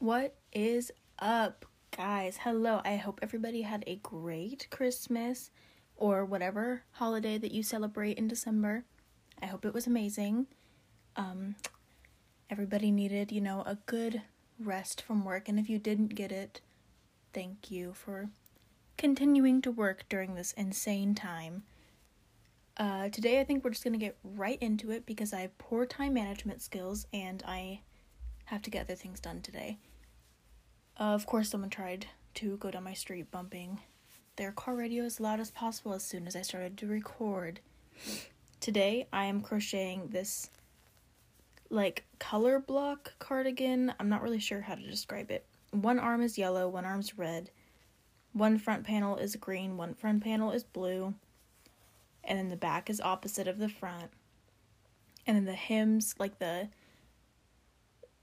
What is up, guys? Hello. I hope everybody had a great Christmas or whatever holiday that you celebrate in December. I hope it was amazing. Um everybody needed, you know, a good rest from work and if you didn't get it, thank you for continuing to work during this insane time. Uh, today, I think we're just going to get right into it because I have poor time management skills and I have to get other things done today. Uh, of course, someone tried to go down my street bumping their car radio as loud as possible as soon as I started to record. Today, I am crocheting this like color block cardigan. I'm not really sure how to describe it. One arm is yellow, one arm's red. One front panel is green, one front panel is blue. And then the back is opposite of the front. And then the hems, like the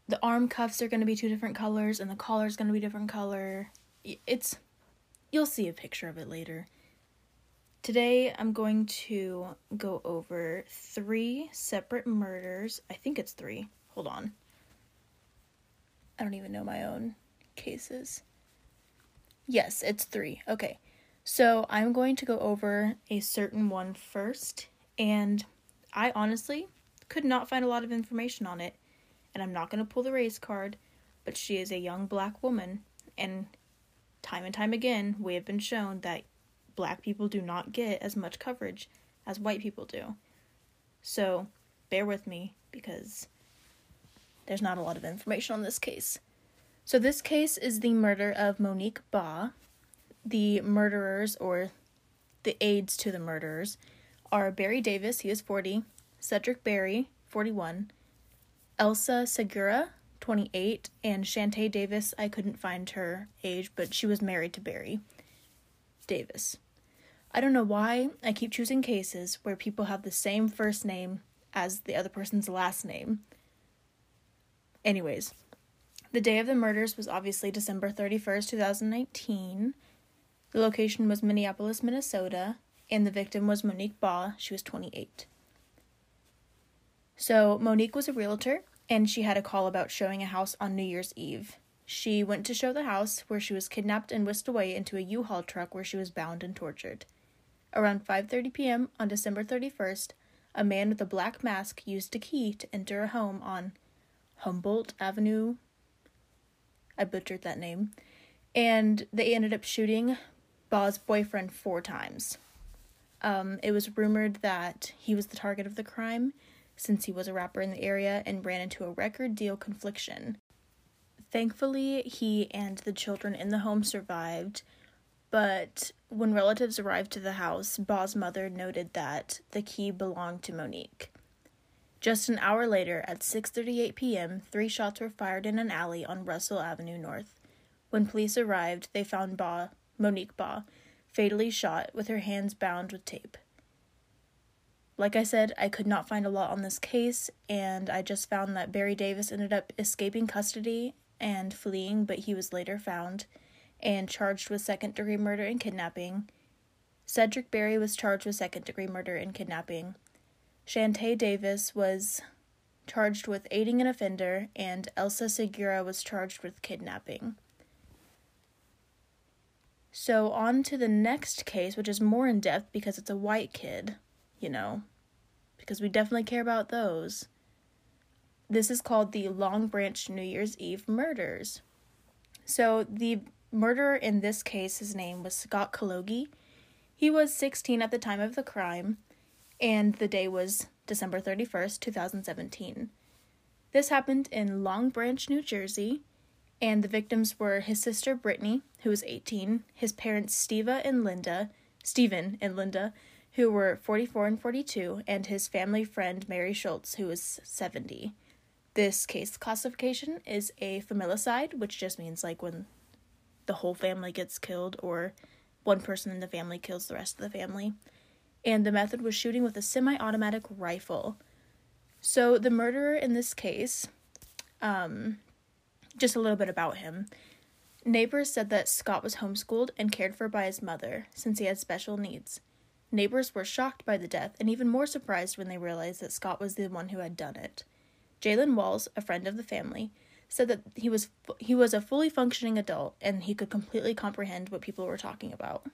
the arm cuffs are going to be two different colors and the collar is going to be different color. It's you'll see a picture of it later. Today I'm going to go over three separate murders. I think it's 3. Hold on. I don't even know my own cases. Yes, it's 3. Okay. So, I'm going to go over a certain one first and I honestly could not find a lot of information on it and I'm not going to pull the race card, but she is a young black woman, and time and time again, we have been shown that black people do not get as much coverage as white people do. So, bear with me because there's not a lot of information on this case. So, this case is the murder of Monique Baugh. The murderers, or the aides to the murderers, are Barry Davis, he is 40, Cedric Berry, 41, Elsa Segura, 28, and Shantae Davis. I couldn't find her age, but she was married to Barry Davis. I don't know why I keep choosing cases where people have the same first name as the other person's last name. Anyways, the day of the murders was obviously December 31st, 2019. The location was Minneapolis, Minnesota, and the victim was Monique Baugh. She was 28. So, Monique was a realtor and she had a call about showing a house on New Year's Eve. She went to show the house where she was kidnapped and whisked away into a U-Haul truck where she was bound and tortured. Around 5:30 p.m. on December 31st, a man with a black mask used a key to enter a home on Humboldt Avenue. I butchered that name. And they ended up shooting Baugh's boyfriend four times. Um, it was rumored that he was the target of the crime since he was a rapper in the area and ran into a record deal confliction. Thankfully, he and the children in the home survived, but when relatives arrived to the house, Baugh's mother noted that the key belonged to Monique. Just an hour later, at 6:38 p.m., three shots were fired in an alley on Russell Avenue North. When police arrived, they found Baugh, Monique Baugh, fatally shot with her hands bound with tape. Like I said, I could not find a lot on this case, and I just found that Barry Davis ended up escaping custody and fleeing, but he was later found and charged with second degree murder and kidnapping. Cedric Berry was charged with second degree murder and kidnapping. Shantae Davis was charged with aiding an offender, and Elsa Segura was charged with kidnapping. So, on to the next case, which is more in depth because it's a white kid you know, because we definitely care about those. This is called the Long Branch New Year's Eve murders. So, the murderer in this case, his name was Scott Kologi. He was 16 at the time of the crime, and the day was December 31st, 2017. This happened in Long Branch, New Jersey, and the victims were his sister Brittany, who was 18, his parents Steva and Linda, Stephen and Linda, who were 44 and 42, and his family friend Mary Schultz, who was 70. This case classification is a familicide, which just means like when the whole family gets killed or one person in the family kills the rest of the family. And the method was shooting with a semi automatic rifle. So the murderer in this case, um, just a little bit about him. Neighbors said that Scott was homeschooled and cared for by his mother since he had special needs. Neighbors were shocked by the death and even more surprised when they realized that Scott was the one who had done it. Jalen Walls, a friend of the family, said that he was he was a fully functioning adult and he could completely comprehend what people were talking about.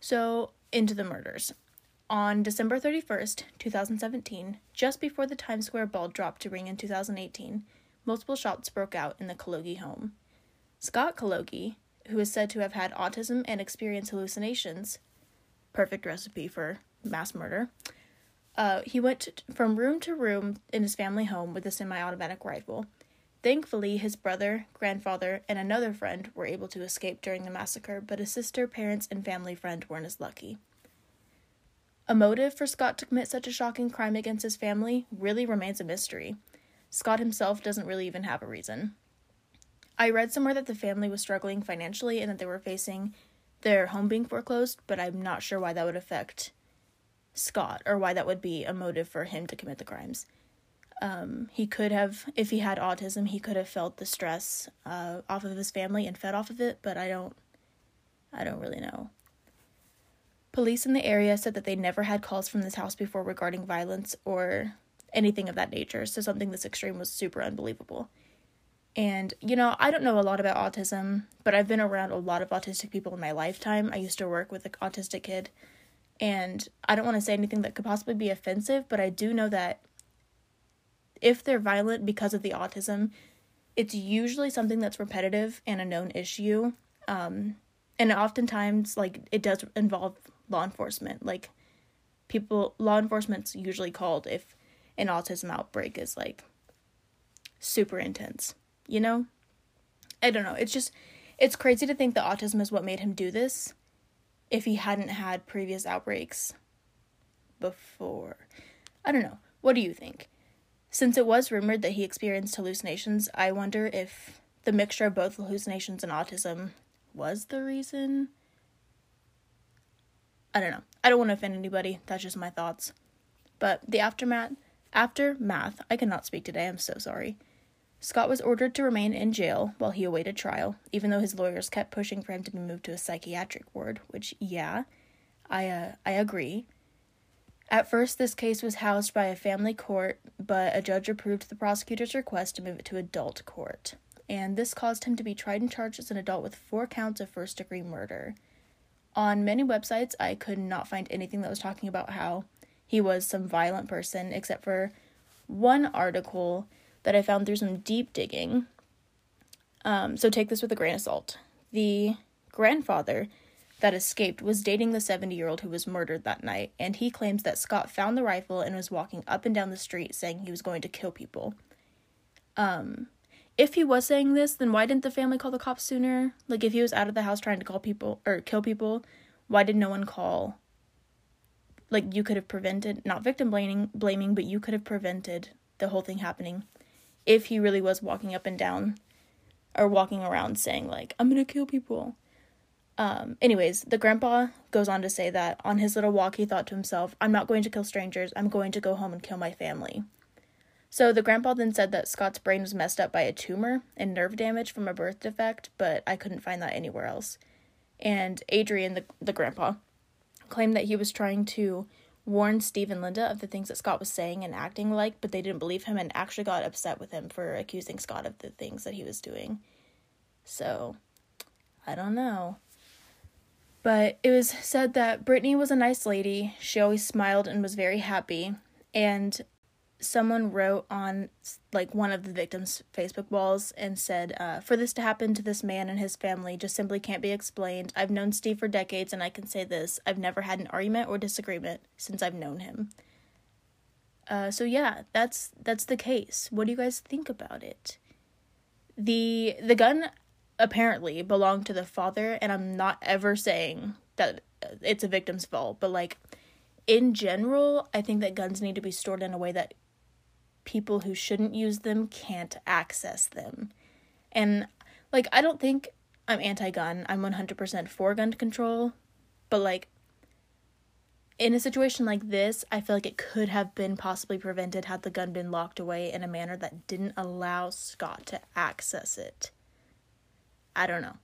So, into the murders. On December 31st, 2017, just before the Times Square ball dropped to ring in 2018, multiple shots broke out in the Kologi home. Scott Kologi, who is said to have had autism and experienced hallucinations, perfect recipe for mass murder, uh, he went from room to room in his family home with a semi automatic rifle. Thankfully, his brother, grandfather, and another friend were able to escape during the massacre, but his sister, parents, and family friend weren't as lucky. A motive for Scott to commit such a shocking crime against his family really remains a mystery. Scott himself doesn't really even have a reason. I read somewhere that the family was struggling financially and that they were facing their home being foreclosed, but I'm not sure why that would affect Scott or why that would be a motive for him to commit the crimes. Um, he could have, if he had autism, he could have felt the stress uh, off of his family and fed off of it, but I don't, I don't really know. Police in the area said that they never had calls from this house before regarding violence or anything of that nature, so something this extreme was super unbelievable. And, you know, I don't know a lot about autism, but I've been around a lot of autistic people in my lifetime. I used to work with an autistic kid, and I don't want to say anything that could possibly be offensive, but I do know that if they're violent because of the autism, it's usually something that's repetitive and a known issue. Um, and oftentimes, like, it does involve law enforcement. Like people law enforcement's usually called if an autism outbreak is like super intense, you know? I don't know. It's just it's crazy to think that autism is what made him do this if he hadn't had previous outbreaks before. I don't know. What do you think? Since it was rumored that he experienced hallucinations, I wonder if the mixture of both hallucinations and autism was the reason I don't know. I don't want to offend anybody. That's just my thoughts. But the aftermath, aftermath, I cannot speak today. I'm so sorry. Scott was ordered to remain in jail while he awaited trial, even though his lawyers kept pushing for him to be moved to a psychiatric ward, which yeah, I uh, I agree. At first, this case was housed by a family court, but a judge approved the prosecutor's request to move it to adult court, and this caused him to be tried and charged as an adult with four counts of first degree murder. On many websites, I could not find anything that was talking about how he was some violent person, except for one article that I found through some deep digging. Um, so take this with a grain of salt. The grandfather that escaped was dating the 70 year old who was murdered that night, and he claims that Scott found the rifle and was walking up and down the street saying he was going to kill people. Um, if he was saying this, then why didn't the family call the cops sooner? Like, if he was out of the house trying to call people or kill people, why did no one call? Like, you could have prevented, not victim blaming, blaming, but you could have prevented the whole thing happening if he really was walking up and down or walking around saying, like, I'm gonna kill people. Um, anyways, the grandpa goes on to say that on his little walk, he thought to himself, I'm not going to kill strangers, I'm going to go home and kill my family. So the grandpa then said that Scott's brain was messed up by a tumor and nerve damage from a birth defect, but I couldn't find that anywhere else. And Adrian, the, the grandpa, claimed that he was trying to warn Steve and Linda of the things that Scott was saying and acting like, but they didn't believe him and actually got upset with him for accusing Scott of the things that he was doing. So, I don't know. But it was said that Brittany was a nice lady. She always smiled and was very happy. And someone wrote on like one of the victims' Facebook walls and said, uh, "For this to happen to this man and his family just simply can't be explained. I've known Steve for decades, and I can say this: I've never had an argument or disagreement since I've known him." Uh, so yeah, that's that's the case. What do you guys think about it? the The gun apparently belonged to the father, and I'm not ever saying that it's a victim's fault, but like in general, I think that guns need to be stored in a way that people who shouldn't use them can't access them. And like I don't think I'm anti-gun. I'm 100% for gun control, but like in a situation like this, I feel like it could have been possibly prevented had the gun been locked away in a manner that didn't allow Scott to access it. I don't know.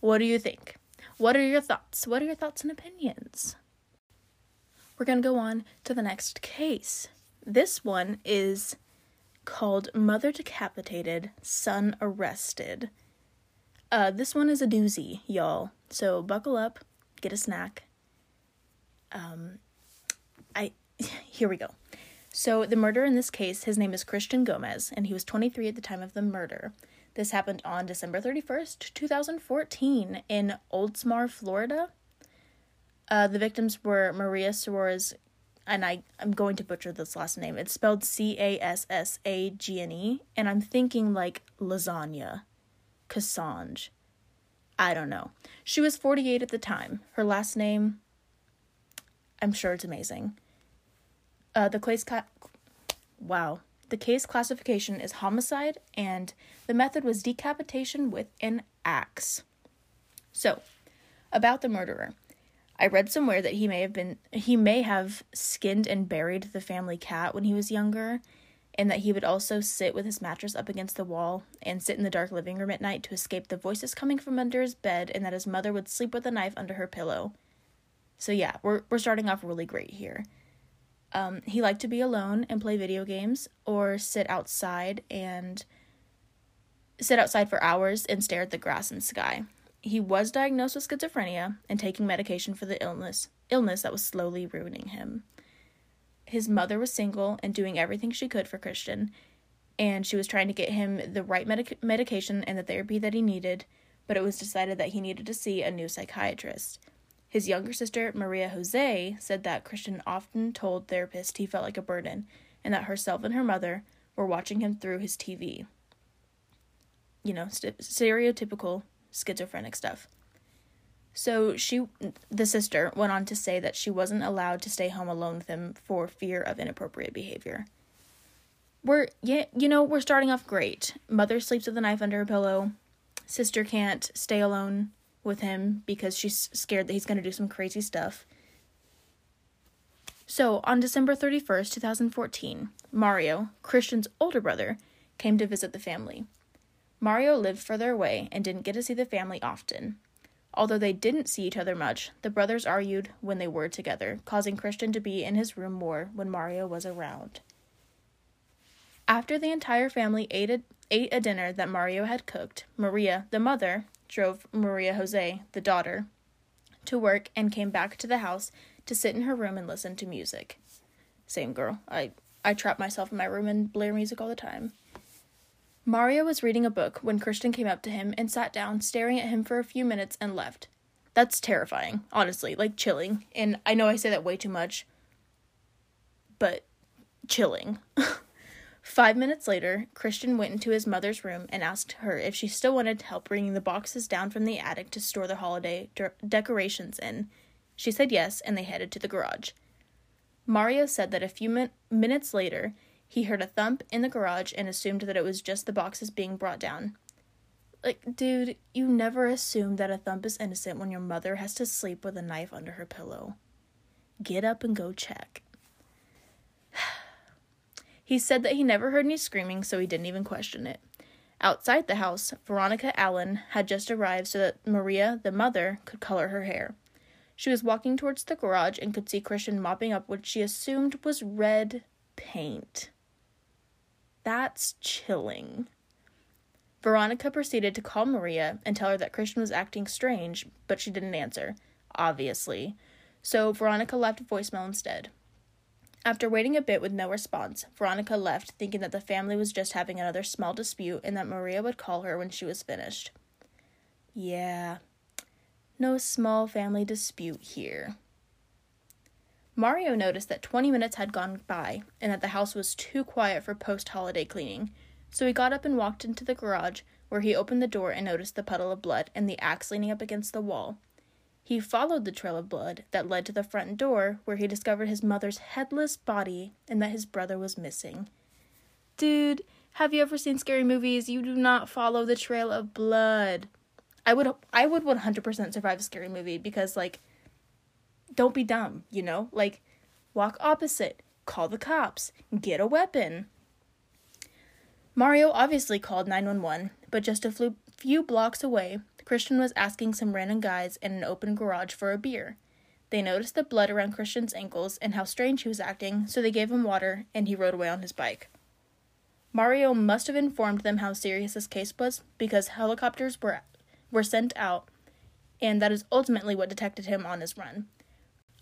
What do you think? What are your thoughts? What are your thoughts and opinions? We're going to go on to the next case. This one is called Mother Decapitated, Son Arrested. Uh, this one is a doozy, y'all. So buckle up, get a snack. Um, I here we go. So the murderer in this case, his name is Christian Gomez, and he was 23 at the time of the murder. This happened on December 31st, 2014, in Oldsmar, Florida. Uh, the victims were Maria Suarez, and I, I'm going to butcher this last name. It's spelled C A S S A G N E, and I'm thinking like lasagna. Cassange. I don't know. She was 48 at the time. Her last name, I'm sure it's amazing. Uh, the case, ca- wow. The case classification is homicide, and the method was decapitation with an axe. So, about the murderer. I read somewhere that he may have been he may have skinned and buried the family cat when he was younger and that he would also sit with his mattress up against the wall and sit in the dark living room at night to escape the voices coming from under his bed and that his mother would sleep with a knife under her pillow. So yeah, we're we're starting off really great here. Um, he liked to be alone and play video games or sit outside and sit outside for hours and stare at the grass and sky. He was diagnosed with schizophrenia and taking medication for the illness illness that was slowly ruining him his mother was single and doing everything she could for Christian, and she was trying to get him the right medic- medication and the therapy that he needed, but it was decided that he needed to see a new psychiatrist. His younger sister, Maria Jose, said that Christian often told therapists he felt like a burden and that herself and her mother were watching him through his TV. You know, st- stereotypical schizophrenic stuff. So she, the sister, went on to say that she wasn't allowed to stay home alone with him for fear of inappropriate behavior. We're, yeah, you know, we're starting off great. Mother sleeps with a knife under her pillow. Sister can't stay alone with him because she's scared that he's going to do some crazy stuff. So, on December 31st, 2014, Mario, Christian's older brother, came to visit the family. Mario lived further away and didn't get to see the family often. Although they didn't see each other much, the brothers argued when they were together, causing Christian to be in his room more when Mario was around. After the entire family ate a, ate a dinner that Mario had cooked, Maria, the mother, drove Maria Jose, the daughter, to work and came back to the house to sit in her room and listen to music. Same girl. I I trap myself in my room and blare music all the time. Mario was reading a book when Christian came up to him and sat down, staring at him for a few minutes, and left. That's terrifying, honestly, like chilling. And I know I say that way too much, but chilling. Five minutes later, Christian went into his mother's room and asked her if she still wanted help bringing the boxes down from the attic to store the holiday de- decorations in. She said yes, and they headed to the garage. Mario said that a few min- minutes later, he heard a thump in the garage and assumed that it was just the boxes being brought down. Like, dude, you never assume that a thump is innocent when your mother has to sleep with a knife under her pillow. Get up and go check. he said that he never heard any screaming, so he didn't even question it. Outside the house, Veronica Allen had just arrived so that Maria, the mother, could color her hair. She was walking towards the garage and could see Christian mopping up what she assumed was red paint. That's chilling. Veronica proceeded to call Maria and tell her that Christian was acting strange, but she didn't answer, obviously. So Veronica left a voicemail instead. After waiting a bit with no response, Veronica left, thinking that the family was just having another small dispute and that Maria would call her when she was finished. Yeah, no small family dispute here. Mario noticed that 20 minutes had gone by and that the house was too quiet for post holiday cleaning, so he got up and walked into the garage, where he opened the door and noticed the puddle of blood and the axe leaning up against the wall. He followed the trail of blood that led to the front door, where he discovered his mother's headless body and that his brother was missing. Dude, have you ever seen scary movies? You do not follow the trail of blood. I would I would 100% survive a scary movie because like don't be dumb, you know? Like, walk opposite, call the cops, get a weapon. Mario obviously called 911, but just a few blocks away, Christian was asking some random guys in an open garage for a beer. They noticed the blood around Christian's ankles and how strange he was acting, so they gave him water and he rode away on his bike. Mario must have informed them how serious this case was because helicopters were were sent out, and that is ultimately what detected him on his run.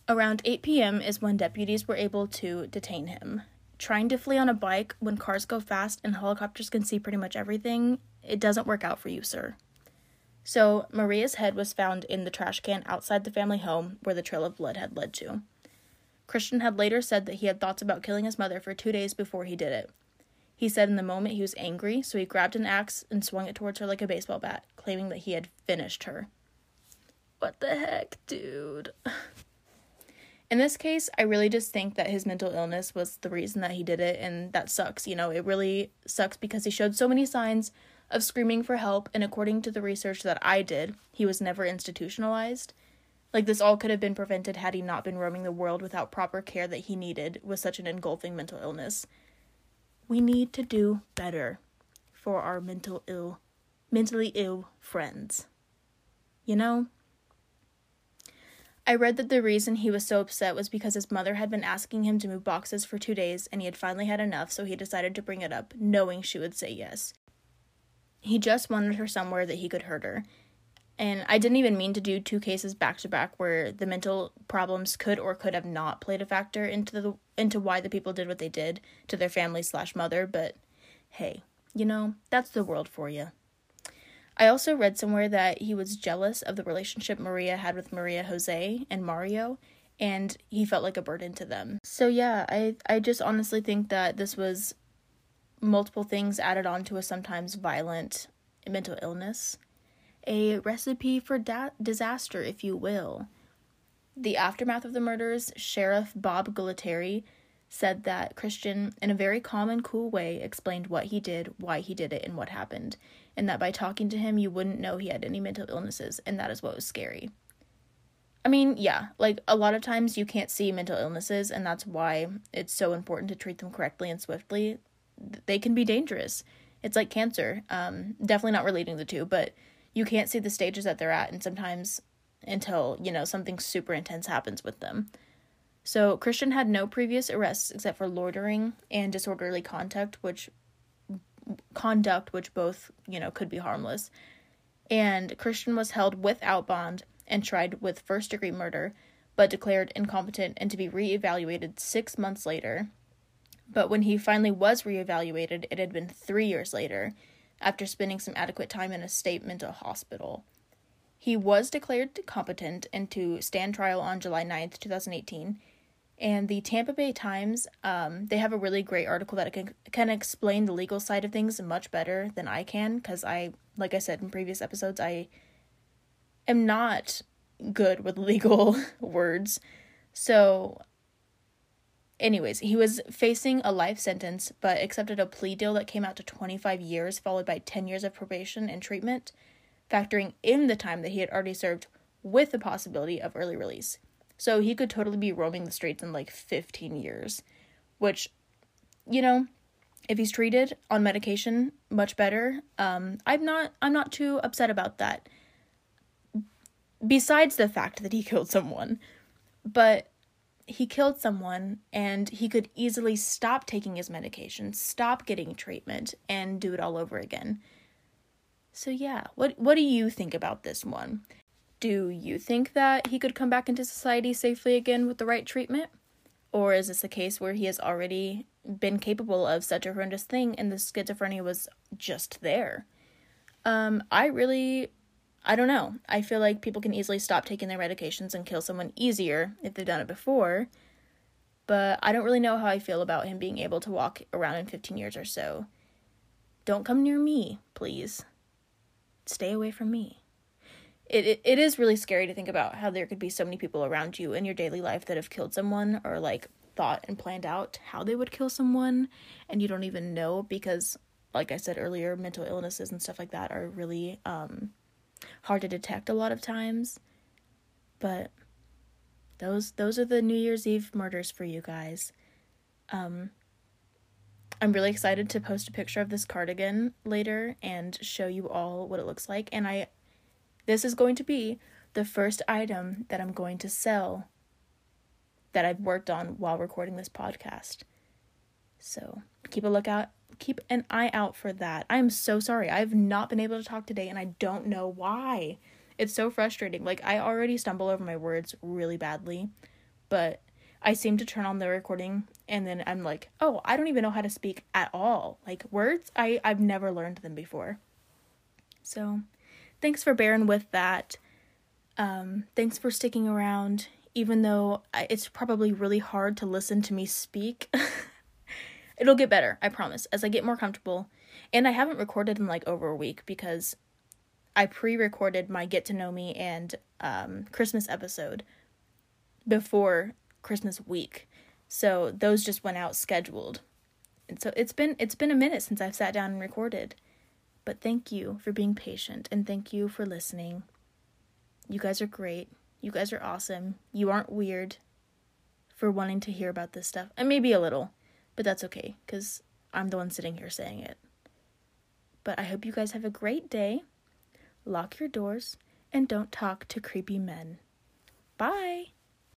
Around 8 p.m. is when deputies were able to detain him. Trying to flee on a bike when cars go fast and helicopters can see pretty much everything, it doesn't work out for you, sir. So, Maria's head was found in the trash can outside the family home where the trail of blood had led to. Christian had later said that he had thoughts about killing his mother for two days before he did it. He said in the moment he was angry, so he grabbed an axe and swung it towards her like a baseball bat, claiming that he had finished her. What the heck, dude? In this case, I really just think that his mental illness was the reason that he did it, and that sucks. You know, it really sucks because he showed so many signs of screaming for help, and according to the research that I did, he was never institutionalized. Like, this all could have been prevented had he not been roaming the world without proper care that he needed with such an engulfing mental illness. We need to do better for our mental ill, mentally ill friends. You know? I read that the reason he was so upset was because his mother had been asking him to move boxes for two days and he had finally had enough, so he decided to bring it up, knowing she would say yes. He just wanted her somewhere that he could hurt her. And I didn't even mean to do two cases back to back where the mental problems could or could have not played a factor into the into why the people did what they did to their family slash mother, but hey, you know, that's the world for you. I also read somewhere that he was jealous of the relationship Maria had with Maria Jose and Mario, and he felt like a burden to them. So yeah, I I just honestly think that this was multiple things added on to a sometimes violent mental illness. A recipe for da- disaster, if you will. The aftermath of the murders, Sheriff Bob Gualtieri said that Christian, in a very calm and cool way, explained what he did, why he did it, and what happened, and that by talking to him, you wouldn't know he had any mental illnesses, and that is what was scary. I mean, yeah, like a lot of times you can't see mental illnesses, and that's why it's so important to treat them correctly and swiftly they can be dangerous. It's like cancer. Um, definitely not relating the two, but you can't see the stages that they're at, and sometimes until you know something super intense happens with them. So Christian had no previous arrests except for loitering and disorderly conduct, which conduct which both you know could be harmless. And Christian was held without bond and tried with first degree murder, but declared incompetent and to be reevaluated six months later but when he finally was reevaluated, it had been three years later, after spending some adequate time in a state mental hospital. He was declared competent and to stand trial on July 9th, 2018. And the Tampa Bay Times, um, they have a really great article that can, can explain the legal side of things much better than I can, because I, like I said in previous episodes, I am not good with legal words. So Anyways, he was facing a life sentence, but accepted a plea deal that came out to 25 years, followed by 10 years of probation and treatment, factoring in the time that he had already served with the possibility of early release. So he could totally be roaming the streets in like 15 years, which, you know, if he's treated on medication, much better. Um, I'm not, I'm not too upset about that. Besides the fact that he killed someone, but he killed someone and he could easily stop taking his medication, stop getting treatment, and do it all over again. So yeah, what what do you think about this one? Do you think that he could come back into society safely again with the right treatment? Or is this a case where he has already been capable of such a horrendous thing and the schizophrenia was just there? Um, I really I don't know. I feel like people can easily stop taking their medications and kill someone easier if they've done it before. But I don't really know how I feel about him being able to walk around in 15 years or so. Don't come near me, please. Stay away from me. It, it, it is really scary to think about how there could be so many people around you in your daily life that have killed someone or like thought and planned out how they would kill someone and you don't even know because like I said earlier mental illnesses and stuff like that are really um hard to detect a lot of times. But those those are the New Year's Eve murders for you guys. Um I'm really excited to post a picture of this cardigan later and show you all what it looks like and I this is going to be the first item that I'm going to sell that I've worked on while recording this podcast. So, keep a lookout keep an eye out for that. I'm so sorry. I've not been able to talk today and I don't know why. It's so frustrating. Like I already stumble over my words really badly, but I seem to turn on the recording and then I'm like, "Oh, I don't even know how to speak at all." Like words, I I've never learned them before. So, thanks for bearing with that. Um, thanks for sticking around even though it's probably really hard to listen to me speak. It'll get better, I promise, as I get more comfortable. And I haven't recorded in like over a week because I pre recorded my Get to Know Me and um, Christmas episode before Christmas week. So those just went out scheduled. And so it's been it's been a minute since I've sat down and recorded. But thank you for being patient and thank you for listening. You guys are great. You guys are awesome. You aren't weird for wanting to hear about this stuff. And maybe a little, but that's okay cuz I'm the one sitting here saying it. But I hope you guys have a great day lock your doors, and don't talk to creepy men. Bye!